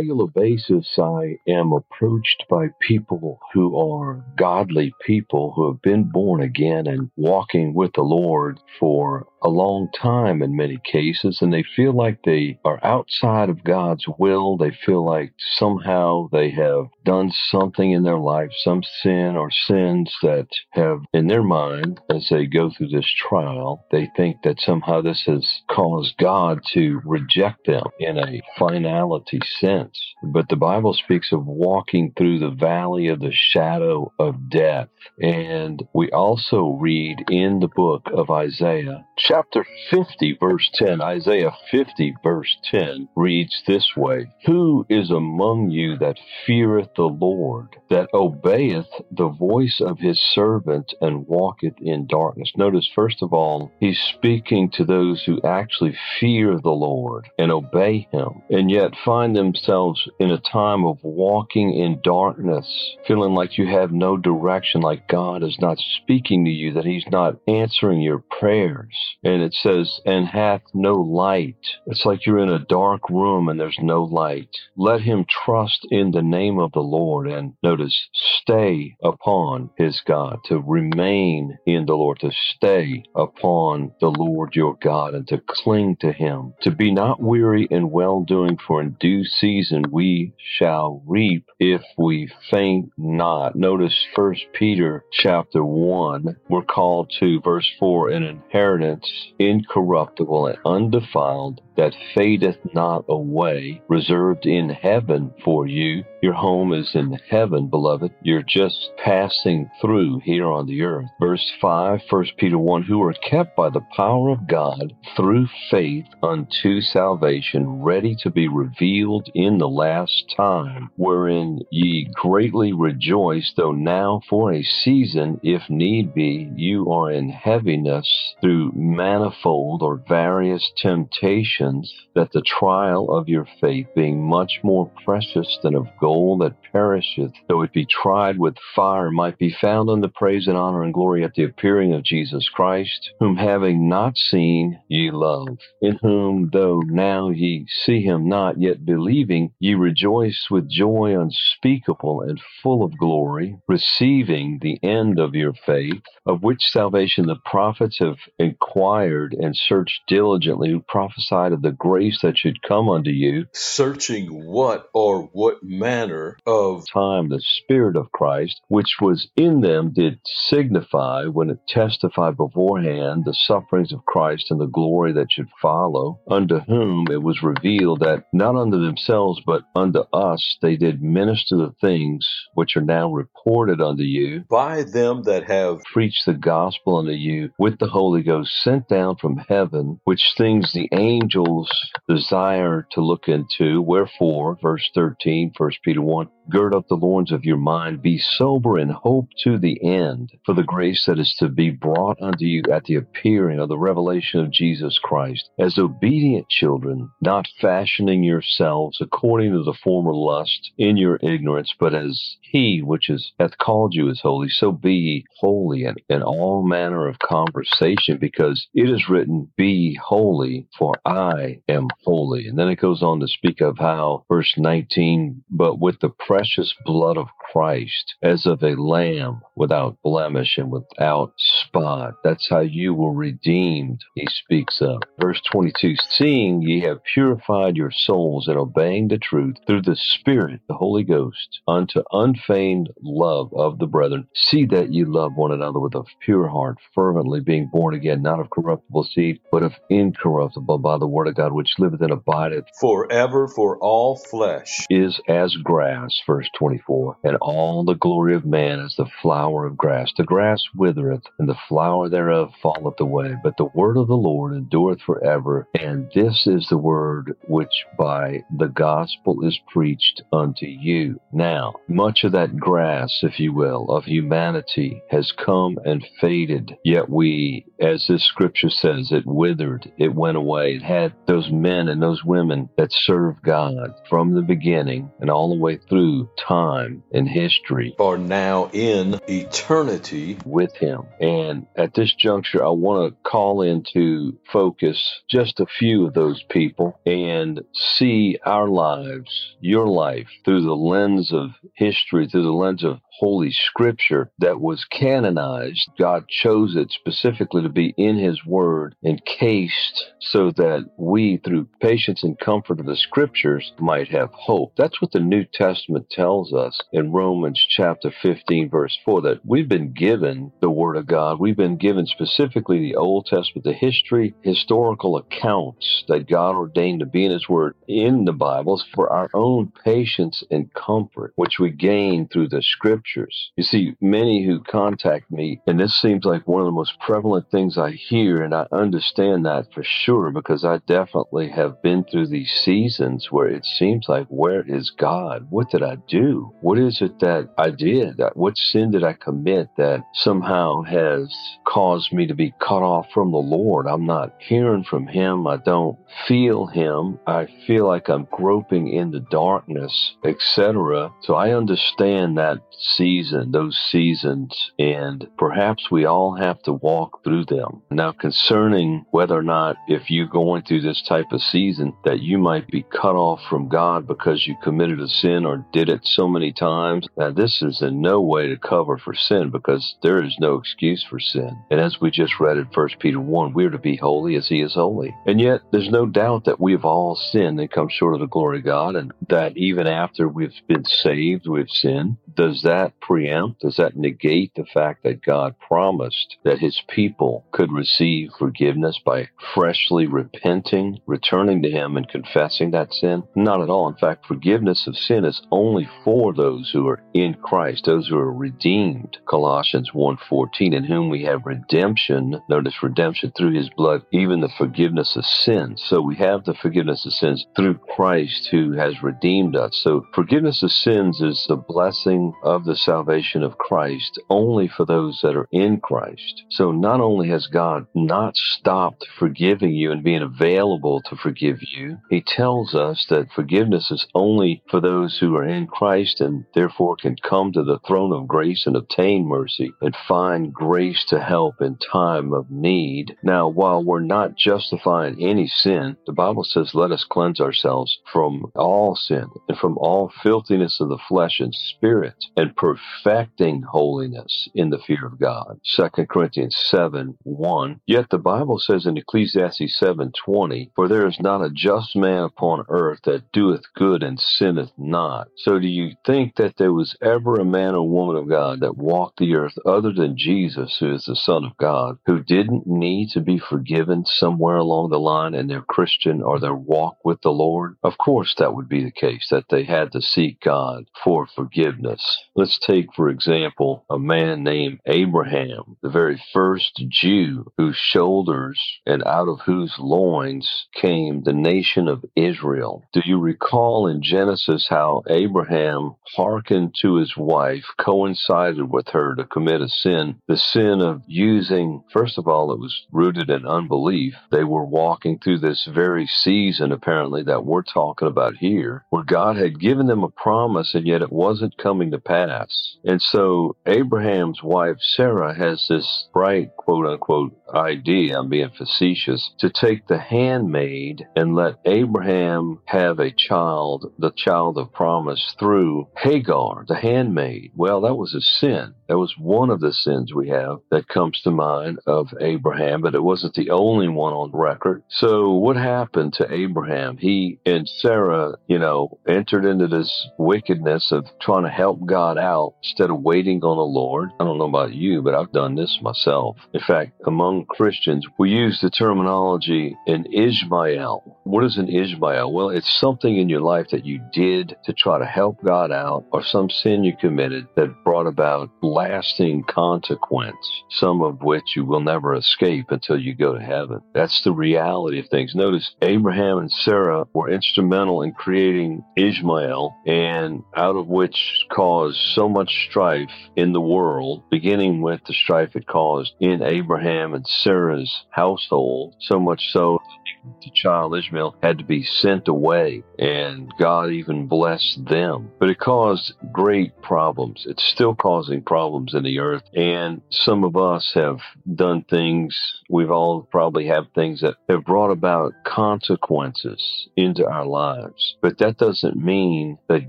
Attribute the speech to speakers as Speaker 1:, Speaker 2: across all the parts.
Speaker 1: regular basis, I am approached by people who are godly people who have been born again and walking with the Lord for a long time in many cases, and they feel like they are outside of God's will. They feel like somehow they have done something in their life, some sin or sins that have in their mind as they go through this trial, they think that somehow this has caused God to reject them in a finality sense. But the Bible speaks of walking through the valley of the shadow of death. And we also read in the book of Isaiah, chapter 50, verse 10, Isaiah 50, verse 10 reads this way Who is among you that feareth the Lord, that obeyeth the voice of his servant and walketh in darkness? Notice, first of all, he's speaking to those who actually fear the Lord and obey him, and yet find themselves in a time of walking in darkness, feeling like you have no direction, like God is not speaking to you, that he's not answering your prayers and it says, and hath no light. It's like you're in a dark room and there's no light. Let him trust in the name of the Lord and notice, stay upon his God, to remain in the Lord, to stay upon the Lord your God and to cling to him, to be not weary in well doing, for in due season we shall reap if we faint not. Notice First Peter chapter 1, we're called to verse 4 an inheritance incorruptible and undefiled that fadeth not away, reserved in heaven for you. Your home is in heaven, beloved. You're just passing through here on the earth. Verse 5, 1 Peter 1 Who are kept by the power of God through faith unto salvation, ready to be revealed in the last time, wherein ye greatly rejoice, though now for a season, if need be, you are in heaviness through manifold or various temptations that the trial of your faith, being much more precious than of gold that perisheth, though it be tried with fire, might be found unto praise and honor and glory at the appearing of Jesus Christ, whom having not seen ye love, in whom though now ye see him not, yet believing ye rejoice with joy unspeakable and full of glory, receiving the end of your faith, of which salvation the prophets have inquired and searched diligently, who prophesied of the grace that should come unto you, searching what or what manner of time the Spirit of Christ, which was in them, did signify when it testified beforehand the sufferings of Christ and the glory that should follow, unto whom it was revealed that not unto themselves but unto us they did minister the things which are now reported unto you. By them that have preached the gospel unto you with the Holy Ghost sent down from heaven, which things the angels desire to look into. Wherefore, verse 13, 1 Peter 1, gird up the loins of your mind, be sober and hope to the end for the grace that is to be brought unto you at the appearing of the revelation of Jesus Christ, as obedient children, not fashioning yourselves according to the former lust in your ignorance, but as he which is hath called you is holy, so be ye holy in, in all manner of conversation, because because it is written, Be holy, for I am holy. And then it goes on to speak of how, verse 19, but with the precious blood of Christ as of a lamb without blemish and without spot. That's how you were redeemed, he speaks of. Verse 22 Seeing ye have purified your souls in obeying the truth through the Spirit, the Holy Ghost, unto unfeigned love of the brethren, see that ye love one another with a pure heart, fervently being born again, not of corruptible seed, but of incorruptible by the word of God, which liveth and abideth
Speaker 2: forever for all flesh
Speaker 1: is as grass, verse 24, and all the glory of man is the flower of grass. The grass withereth, and the flower thereof falleth away, but the word of the Lord endureth forever. And this is the word which by the gospel is preached unto you. Now, much of that grass, if you will, of humanity has come and faded, yet we, as this scripture says, it withered, it went away. It had those men and those women that served God from the beginning and all the way through time and history
Speaker 2: are now in eternity
Speaker 1: with Him. And at this juncture, I want to call into focus just a few of those people and see our lives, your life, through the lens of history, through the lens of Holy Scripture that was canonized. God chose it specifically to be in His Word, encased so that we, through patience and comfort of the Scriptures, might have hope. That's what the New Testament tells us in Romans chapter 15, verse 4, that we've been given the Word of God. We've been given specifically the Old Testament, the history, historical accounts that God ordained to be in His Word in the Bibles for our own patience and comfort, which we gain through the Scripture scriptures. You see, many who contact me, and this seems like one of the most prevalent things I hear, and I understand that for sure because I definitely have been through these seasons where it seems like, where is God? What did I do? What is it that I did? What sin did I commit that somehow has caused me to be cut off from the Lord? I'm not hearing from Him. I don't feel Him. I feel like I'm groping in the darkness, etc. So I understand that season, those seasons, and perhaps we all have to walk through them. Now, concerning whether or not if you're going through this type of season that you might be cut off from God because you committed a sin or did it so many times, now this is in no way to cover for sin because there is no excuse for sin. And as we just read in 1 Peter 1, we're to be holy as he is holy. And yet, there's no doubt that we've all sinned and come short of the glory of God, and that even after we've been saved, we've sinned. Does that that preempt? Does that negate the fact that God promised that his people could receive forgiveness by freshly repenting, returning to him, and confessing that sin? Not at all. In fact, forgiveness of sin is only for those who are in Christ, those who are redeemed. Colossians 1:14, in whom we have redemption. Notice redemption through his blood, even the forgiveness of sins. So we have the forgiveness of sins through Christ who has redeemed us. So forgiveness of sins is the blessing of the the salvation of Christ only for those that are in Christ. So not only has God not stopped forgiving you and being available to forgive you, He tells us that forgiveness is only for those who are in Christ and therefore can come to the throne of grace and obtain mercy and find grace to help in time of need. Now, while we're not justifying any sin, the Bible says, let us cleanse ourselves from all sin and from all filthiness of the flesh and spirit and perfecting holiness in the fear of God. 2 Corinthians 7 1. Yet the Bible says in Ecclesiastes seven twenty, For there is not a just man upon earth that doeth good and sinneth not. So do you think that there was ever a man or woman of God that walked the earth other than Jesus, who is the Son of God, who didn't need to be forgiven somewhere along the line in their Christian or their walk with the Lord? Of course that would be the case, that they had to seek God for forgiveness. Let's Let's take, for example, a man named Abraham, the very first Jew whose shoulders and out of whose loins came the nation of Israel. Do you recall in Genesis how Abraham hearkened to his wife, coincided with her to commit a sin? The sin of using, first of all, it was rooted in unbelief. They were walking through this very season, apparently, that we're talking about here, where God had given them a promise and yet it wasn't coming to pass. And so Abraham's wife Sarah has this bright, quote unquote, idea, I'm being facetious, to take the handmaid and let Abraham have a child, the child of promise, through Hagar, the handmaid. Well, that was a sin. That was one of the sins we have that comes to mind of Abraham, but it wasn't the only one on record. So what happened to Abraham? He and Sarah, you know, entered into this wickedness of trying to help God out instead of waiting on the Lord. I don't know about you, but I've done this myself. In fact, among Christians, we use the terminology an Ishmael. What is an Ishmael? Well, it's something in your life that you did to try to help God out or some sin you committed that brought about lasting consequence, some of which you will never escape until you go to heaven. That's the reality of things. Notice Abraham and Sarah were instrumental in creating Ishmael, and out of which caused so much strife in the world, beginning with the strife it caused in Abraham and Sarah's household, so much so that the child Ishmael had to be sent away, and God even blessed them. But it caused great problems. It's still causing problems in the earth, and some of us have done things. We've all probably have things that have brought about consequences into our lives. But that doesn't mean that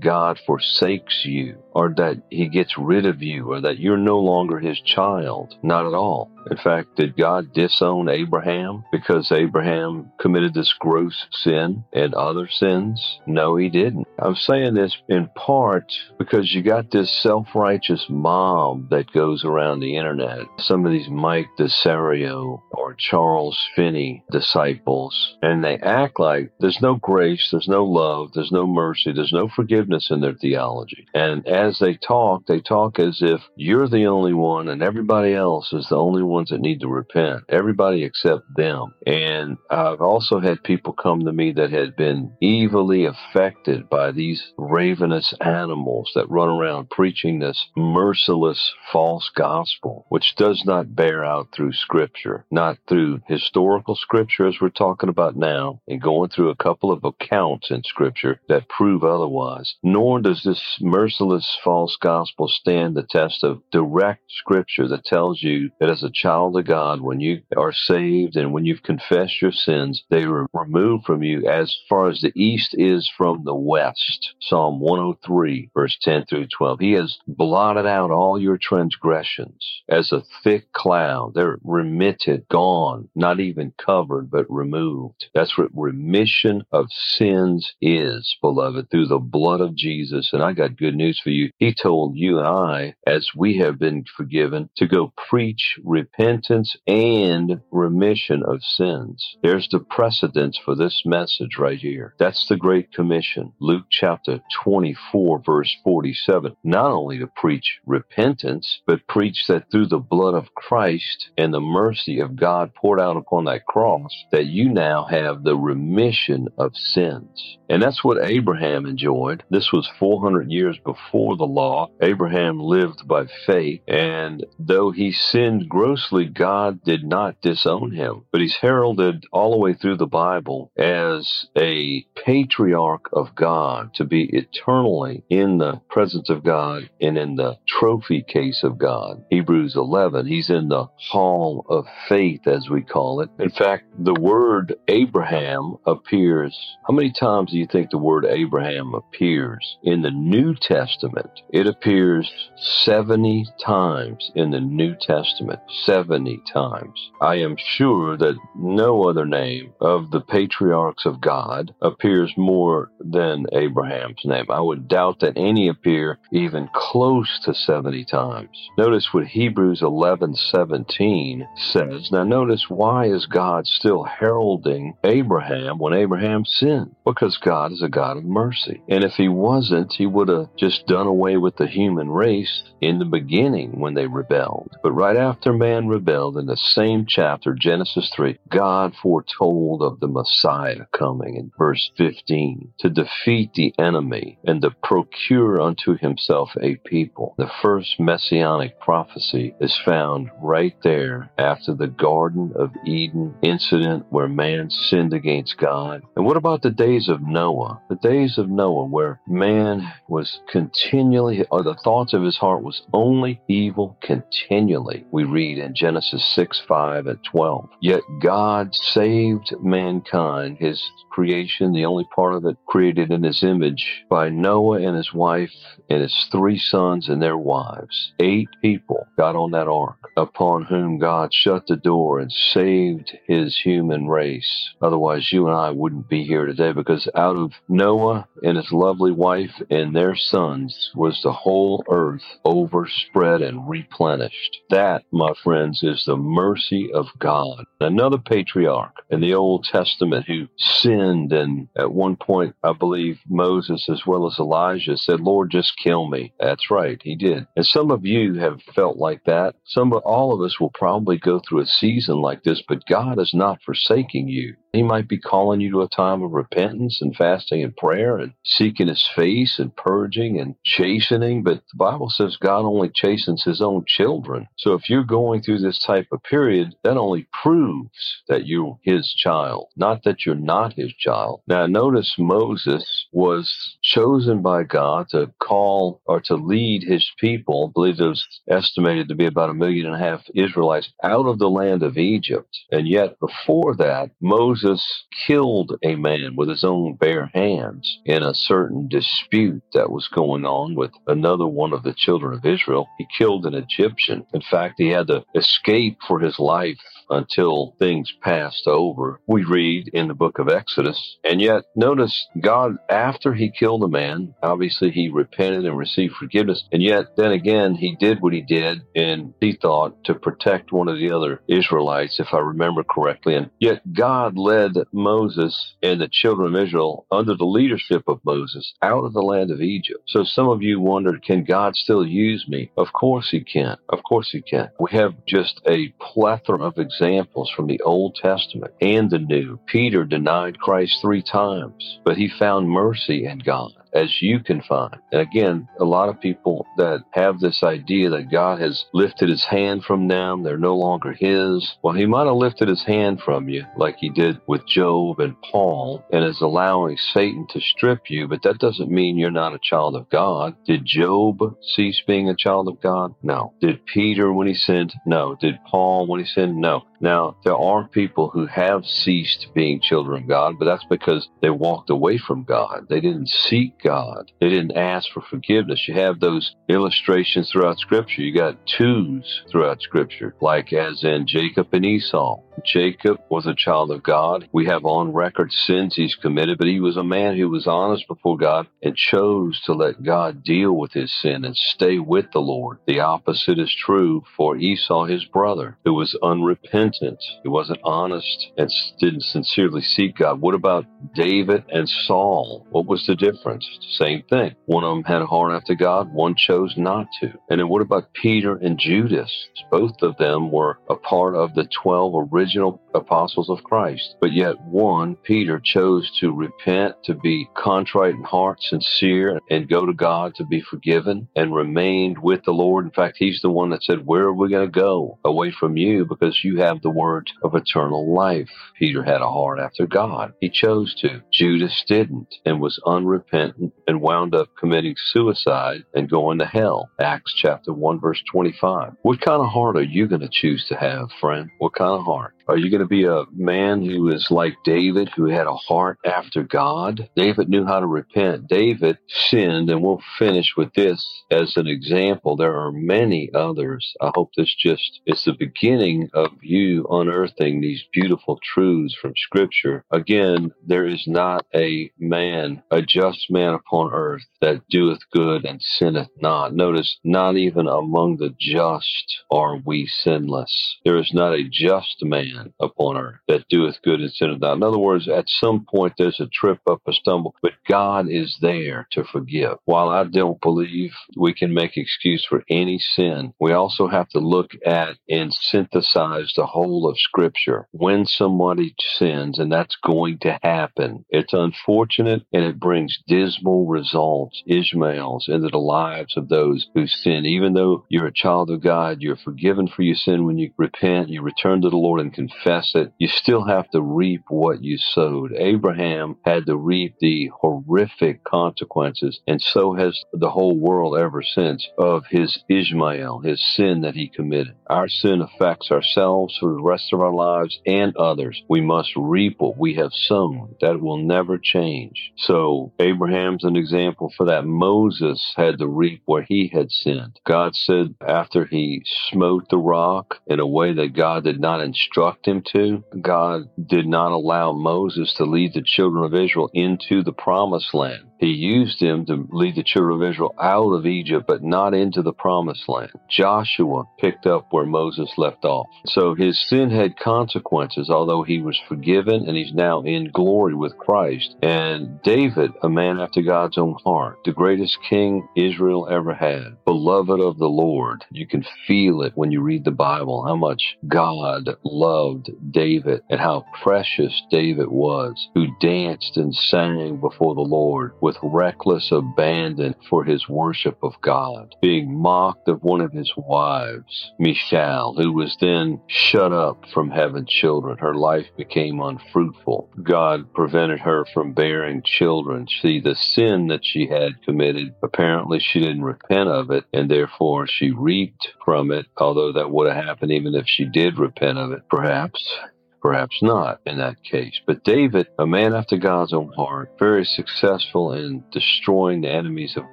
Speaker 1: God forsakes you or that he gets rid of you or that you're no longer his child. Not at all. In fact, did God disown Abraham because Abraham committed this gross sin and other sins? No, he didn't. I'm saying this in part because you got this self righteous mob that goes around the internet. Some of these Mike Desario or Charles Finney disciples, and they act like there's no grace, there's no love, there's no mercy, there's no forgiveness in their theology. And as they talk, they talk as if you're the only one and everybody else is the only ones that need to repent. Everybody except them. And I've also had people come to me that had been evilly affected by these ravenous animals that run around preaching this merciless false gospel, which does not bear out through scripture, not through historical scripture as we're talking about now, and going through a couple of accounts in scripture that prove otherwise. Nor does this merciless false gospel stand the test of direct scripture that tells you that as a child of God, when you are saved and when you've confessed your sins, they are removed from you as far as the east is from the west. Psalm 103, verse 10 through 12. He has blotted out all your transgressions as a thick cloud. They're remitted, gone, not even covered, but removed. That's what remission of sins is, beloved, through the blood of Jesus. And I got good news for you. He told you and I, as we have been forgiven, to go preach repentance and remission of sins. There's the precedence for this message right here. That's the Great Commission. Luke chapter 24, verse 47. Not only to preach repentance, but preach that through the blood of Christ and the mercy of God poured out upon that cross, that you now have the remission of sins. And that's what Abraham enjoyed. This was 400 years before the law. Abraham lived by faith, and though he sinned grossly, God did not disown him. But he's heralded all the way through the Bible as a patriarch of God to be eternally in the presence of God and in the trophy case of God. Hebrews 11, he's in the hall of faith, as we call it. In fact, the word Abraham appears. How many times do you think the word Abraham appears in the New Testament? It appears 70 times in the New Testament. 70 times. I am sure that no other name of the patriarchs of God appears more than Abraham's name. I would doubt that any appear even close to 70 times. Notice what Hebrews 11:17 says. Now notice why is God still heralding Abraham when Abraham sinned? Because God is a God of mercy. And if he wasn't, he would have just done away with the human race in the beginning when they rebelled. But right after man rebelled in the same chapter, Genesis 3, God foretold of the Messiah coming in verse 15 to defeat the enemy and to procure unto himself a people. The first messianic prophecy is found right there after the Garden Garden of Eden incident where man sinned against God? And what about the days of Noah? The days of Noah where man was continually, or the thoughts of his heart was only evil continually. We read in Genesis 6, 5, and 12. Yet God saved mankind, his creation, the only part of it created in his image, by Noah and his wife and his three sons and their wives. Eight people got on that ark, upon whom God shut the door and saved his human race. Otherwise, you and I wouldn't be here today because out of Noah and his lovely wife and their sons was the whole earth overspread and replenished. That, my friends, is the mercy of God. Another patriarch in the Old Testament who sinned, and at one point, I believe Moses as well as Elijah said, Lord, just kill me. That's right, he did. And some of you have felt like that. Some, all of us will probably go through a season like this, but God is not forsaking you. He might be calling you to a time of repentance and fasting and prayer and seeking his face and purging and chastening. But the Bible says God only chastens his own children. So if you're going through this type of period, that only proves that you're his child, not that you're not his child. Now, notice Moses was chosen by God to call or to lead his people. I believe it was estimated to be about a million and a half Israelites out of the land of Egypt. And yet, before that, Moses Moses killed a man with his own bare hands in a certain dispute that was going on with another one of the children of Israel. He killed an Egyptian. In fact, he had to escape for his life until things passed over. We read in the book of Exodus. And yet, notice God, after he killed a man, obviously he repented and received forgiveness. And yet, then again, he did what he did, and he thought to protect one of the other Israelites, if I remember correctly. And yet, God led Moses and the children of Israel under the leadership of Moses out of the land of Egypt. So some of you wondered, can God still use me? Of course he can. Of course he can. We have just a plethora of examples from the Old Testament and the New. Peter denied Christ three times, but he found mercy in God as you can find. And again, a lot of people that have this idea that God has lifted his hand from them, they're no longer his. Well, he might have lifted his hand from you like he did with Job and Paul and is allowing Satan to strip you, but that doesn't mean you're not a child of God. Did Job cease being a child of God? No. Did Peter when he sinned? No. Did Paul when he sinned? No. Now, there are people who have ceased being children of God, but that's because they walked away from God. They didn't seek God. They didn't ask for forgiveness. You have those illustrations throughout Scripture. You got twos throughout Scripture, like as in Jacob and Esau. Jacob was a child of God. We have on record sins he's committed, but he was a man who was honest before God and chose to let God deal with his sin and stay with the Lord. The opposite is true for Esau, his brother, who was unrepentant. He wasn't honest and didn't sincerely seek God. What about David and Saul? What was the difference? Same thing. One of them had a heart after God, one chose not to. And then what about Peter and Judas? Both of them were a part of the 12 original original apostles of Christ. But yet one, Peter, chose to repent, to be contrite in heart, sincere, and go to God to be forgiven and remained with the Lord. In fact, he's the one that said, Where are we going to go away from you? Because you have the words of eternal life. Peter had a heart after God. He chose to. Judas didn't and was unrepentant and wound up committing suicide and going to hell. Acts chapter 1, verse 25. What kind of heart are you going to choose to have, friend? What kind of heart? Are you going to be a man who is like David, who had a heart after God? David knew how to repent. David sinned, and we'll finish with this as an example. There are many others. I hope this just is the beginning of you unearthing these beautiful truths from Scripture. Again, there is not a man, a just man upon earth that doeth good and sinneth not. Notice, not even among the just are we sinless. There is not a just man man upon earth that doeth good and sinneth not. In other words, at some point there's a trip up, a stumble, but God is there to forgive. While I don't believe we can make excuse for any sin, we also have to look at and synthesize the whole of Scripture. When somebody sins, and that's going to happen, it's unfortunate and it brings dismal results, Ishmaels, into the lives of those who sin. Even though you're a child of God, you're forgiven for your sin when you repent, you return to the Lord and confess it, you still have to reap what you sowed. Abraham had to reap the horrific consequences, and so has the whole world ever since, of his Ishmael, his sin that he committed. Our sin affects ourselves for the rest of our lives and others. We must reap what we have sown. That will never change. So Abraham's an example for that. Moses had to reap where he had sinned. God said after he smote the rock in a way that God did not instruct him to, God did not allow Moses to lead the children of Israel into the promised land. He used him to lead the children of Israel out of Egypt, but not into the promised land. Joshua picked up where Moses left off. So his sin had consequences, although he was forgiven and he's now in glory with Christ. And David, a man after God's own heart, the greatest king Israel ever had, beloved of the Lord. You can feel it when you read the Bible, how much God loved David and how precious David was, who danced and sang before the Lord with with reckless abandon for his worship of God, being mocked of one of his wives, Michal, who was then shut up from having children. Her life became unfruitful. God prevented her from bearing children. See, the sin that she had committed, apparently she didn't repent of it, and therefore she reaped from it, although that would have happened even if she did repent of it, perhaps. Perhaps not in that case. But David, a man after God's own heart, very successful in destroying the enemies of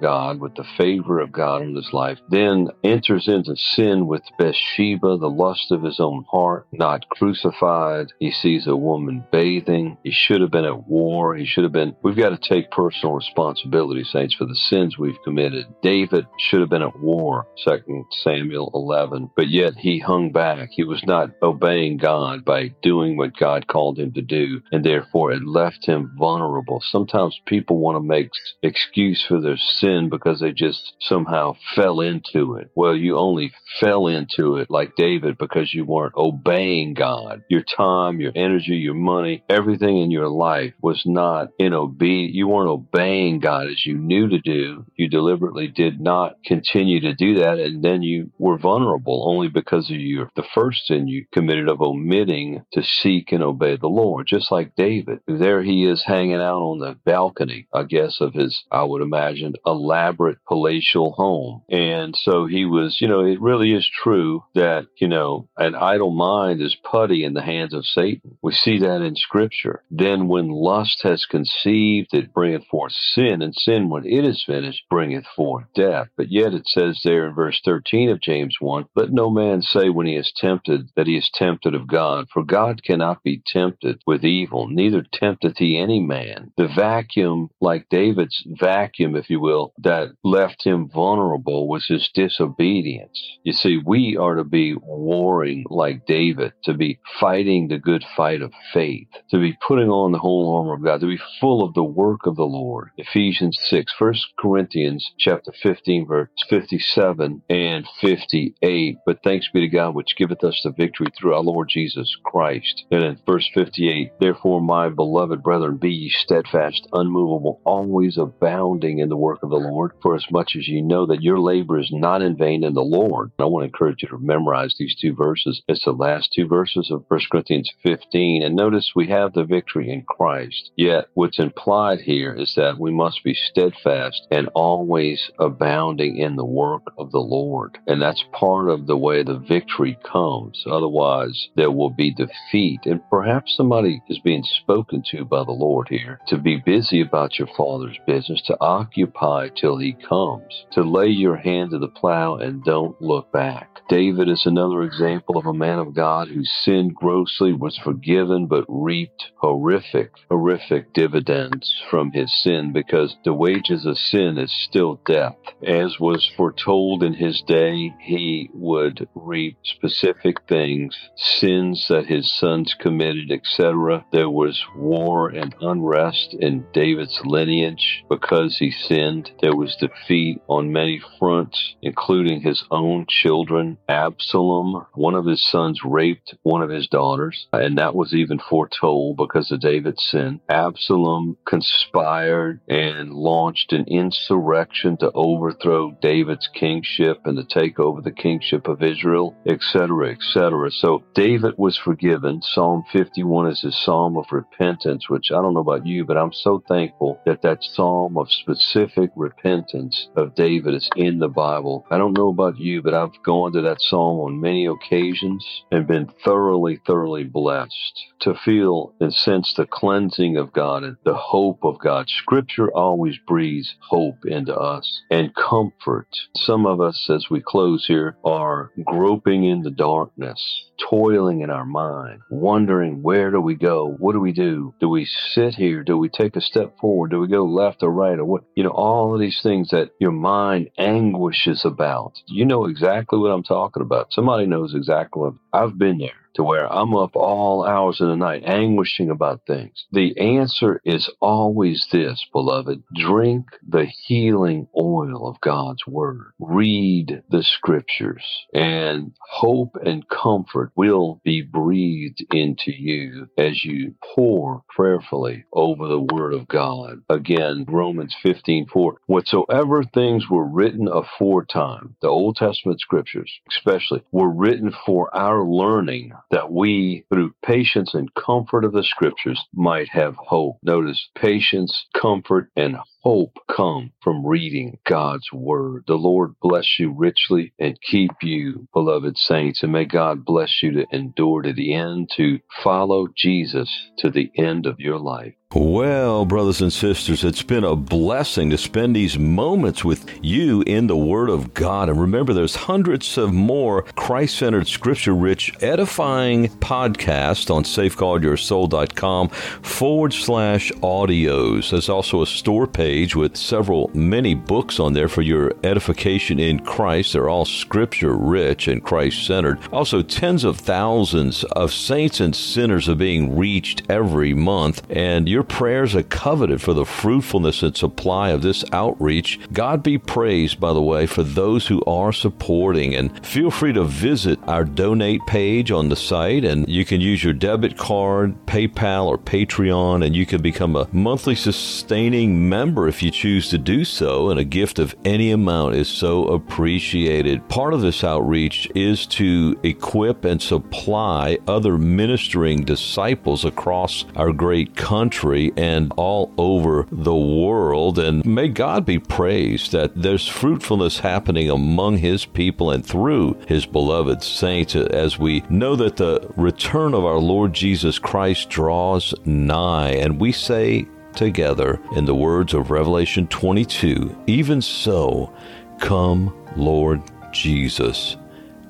Speaker 1: God with the favor of God in his life, then enters into sin with Bathsheba, the lust of his own heart, not crucified. He sees a woman bathing. He should have been at war. He should have been. We've got to take personal responsibility, saints, for the sins we've committed. David should have been at war, 2 Samuel 11, but yet he hung back. He was not obeying God by doing doing what God called him to do, and therefore it left him vulnerable. Sometimes people want to make excuse for their sin because they just somehow fell into it. Well, you only fell into it like David because you weren't obeying God. Your time, your energy, your money, everything in your life was not in obedience. You weren't obeying God as you knew to do. You deliberately did not continue to do that, and then you were vulnerable only because of your the first sin you committed of omitting to seek and obey the Lord, just like David. There he is hanging out on the balcony, I guess, of his, I would imagine, elaborate palatial home. And so he was, you know, it really is true that, you know, an idle mind is putty in the hands of Satan. We see that in Scripture. Then when lust has conceived, it bringeth forth sin, and sin, when it is finished, bringeth forth death. But yet it says there in verse 13 of James 1, Let no man say when he is tempted that he is tempted of God, for God cannot be tempted with evil, neither tempteth he any man. The vacuum, like David's vacuum, if you will, that left him vulnerable was his disobedience. You see, we are to be warring like David, to be fighting the good fight of faith, to be putting on the whole armor of God, to be full of the work of the Lord. Ephesians 6, 1 Corinthians chapter 15, verse 57 and 58. But thanks be to God which giveth us the victory through our Lord Jesus Christ. And in verse 58, therefore, my beloved brethren, be ye steadfast, unmovable, always abounding in the work of the Lord, for as much as ye know that your labor is not in vain in the Lord. I want to encourage you to memorize these two verses. It's the last two verses of 1 Corinthians 15. And notice we have the victory in Christ. Yet, what's implied here is that we must be steadfast and always abounding in the work of the Lord. And that's part of the way the victory comes. Otherwise, there will be defeat feet, and perhaps somebody is being spoken to by the Lord here to be busy about your Father's business, to occupy till He comes, to lay your hand to the plow and don't look back. David is another example of a man of God who sinned grossly, was forgiven, but reaped horrific, horrific dividends from his sin because the wages of sin is still death. As was foretold in his day, he would reap specific things, sins that his sons committed, etc. There was war and unrest in David's lineage because he sinned. There was defeat on many fronts, including his own children. Absalom, one of his sons, raped one of his daughters, and that was even foretold because of David's sin. Absalom conspired and launched an insurrection to overthrow David's kingship and to take over the kingship of Israel, etc., etc. So David was forgiven. Psalm 51 is a psalm of repentance, which I don't know about you, but I'm so thankful that that psalm of specific repentance of David is in the Bible. I don't know about you, but I've gone to that psalm on many occasions and been thoroughly, thoroughly blessed to feel and sense the cleansing of God and the hope of God. Scripture always breathes hope into us and comfort. Some of us, as we close here, are groping in the darkness toiling in our mind, wondering where do we go? What do we do? Do we sit here? Do we take a step forward? Do we go left or right or what? You know, all of these things that your mind anguishes about. You know exactly what I'm talking about. Somebody knows exactly what I've been there to where I'm up all hours of the night anguishing about things. The answer is always this, beloved. Drink the healing oil of God's word. Read the scriptures and hope and comfort will be breathed into you as you pore prayerfully over the word of God. Again, Romans 15, 4. Whatsoever things were written aforetime, the Old Testament scriptures especially, were written for our learning that we, through patience and comfort of the scriptures, might have hope. Notice patience, comfort, and hope come from reading God's word. The Lord bless you richly and keep you, beloved saints, and may God bless you to endure to the end, to follow Jesus to the end of your life.
Speaker 2: Well, brothers and sisters, it's been a blessing to spend these moments with you in the Word of God. And remember, there's hundreds of more Christ centered, scripture rich, edifying podcasts on safeguardyoursoul.com forward slash audios. There's also a store page with several, many books on there for your edification in Christ. They're all scripture rich and Christ centered. Also, tens of thousands of saints and sinners are being reached every month. And your prayers are coveted for the fruitfulness and supply of this outreach. God be praised, by the way, for those who are supporting. And feel free to visit our donate page on the site, and you can use your debit card, PayPal, or Patreon, and you can become a monthly sustaining member if you choose to do so. And a gift of any amount is so appreciated. Part of this outreach is to equip and supply other ministering disciples across our great country country and all over the world. And may God be praised that there's fruitfulness happening among His people and through His beloved saints as we know that the return of our Lord Jesus Christ draws nigh. And we say together in the words of Revelation 22 Even so, come, Lord Jesus.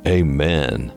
Speaker 2: Amen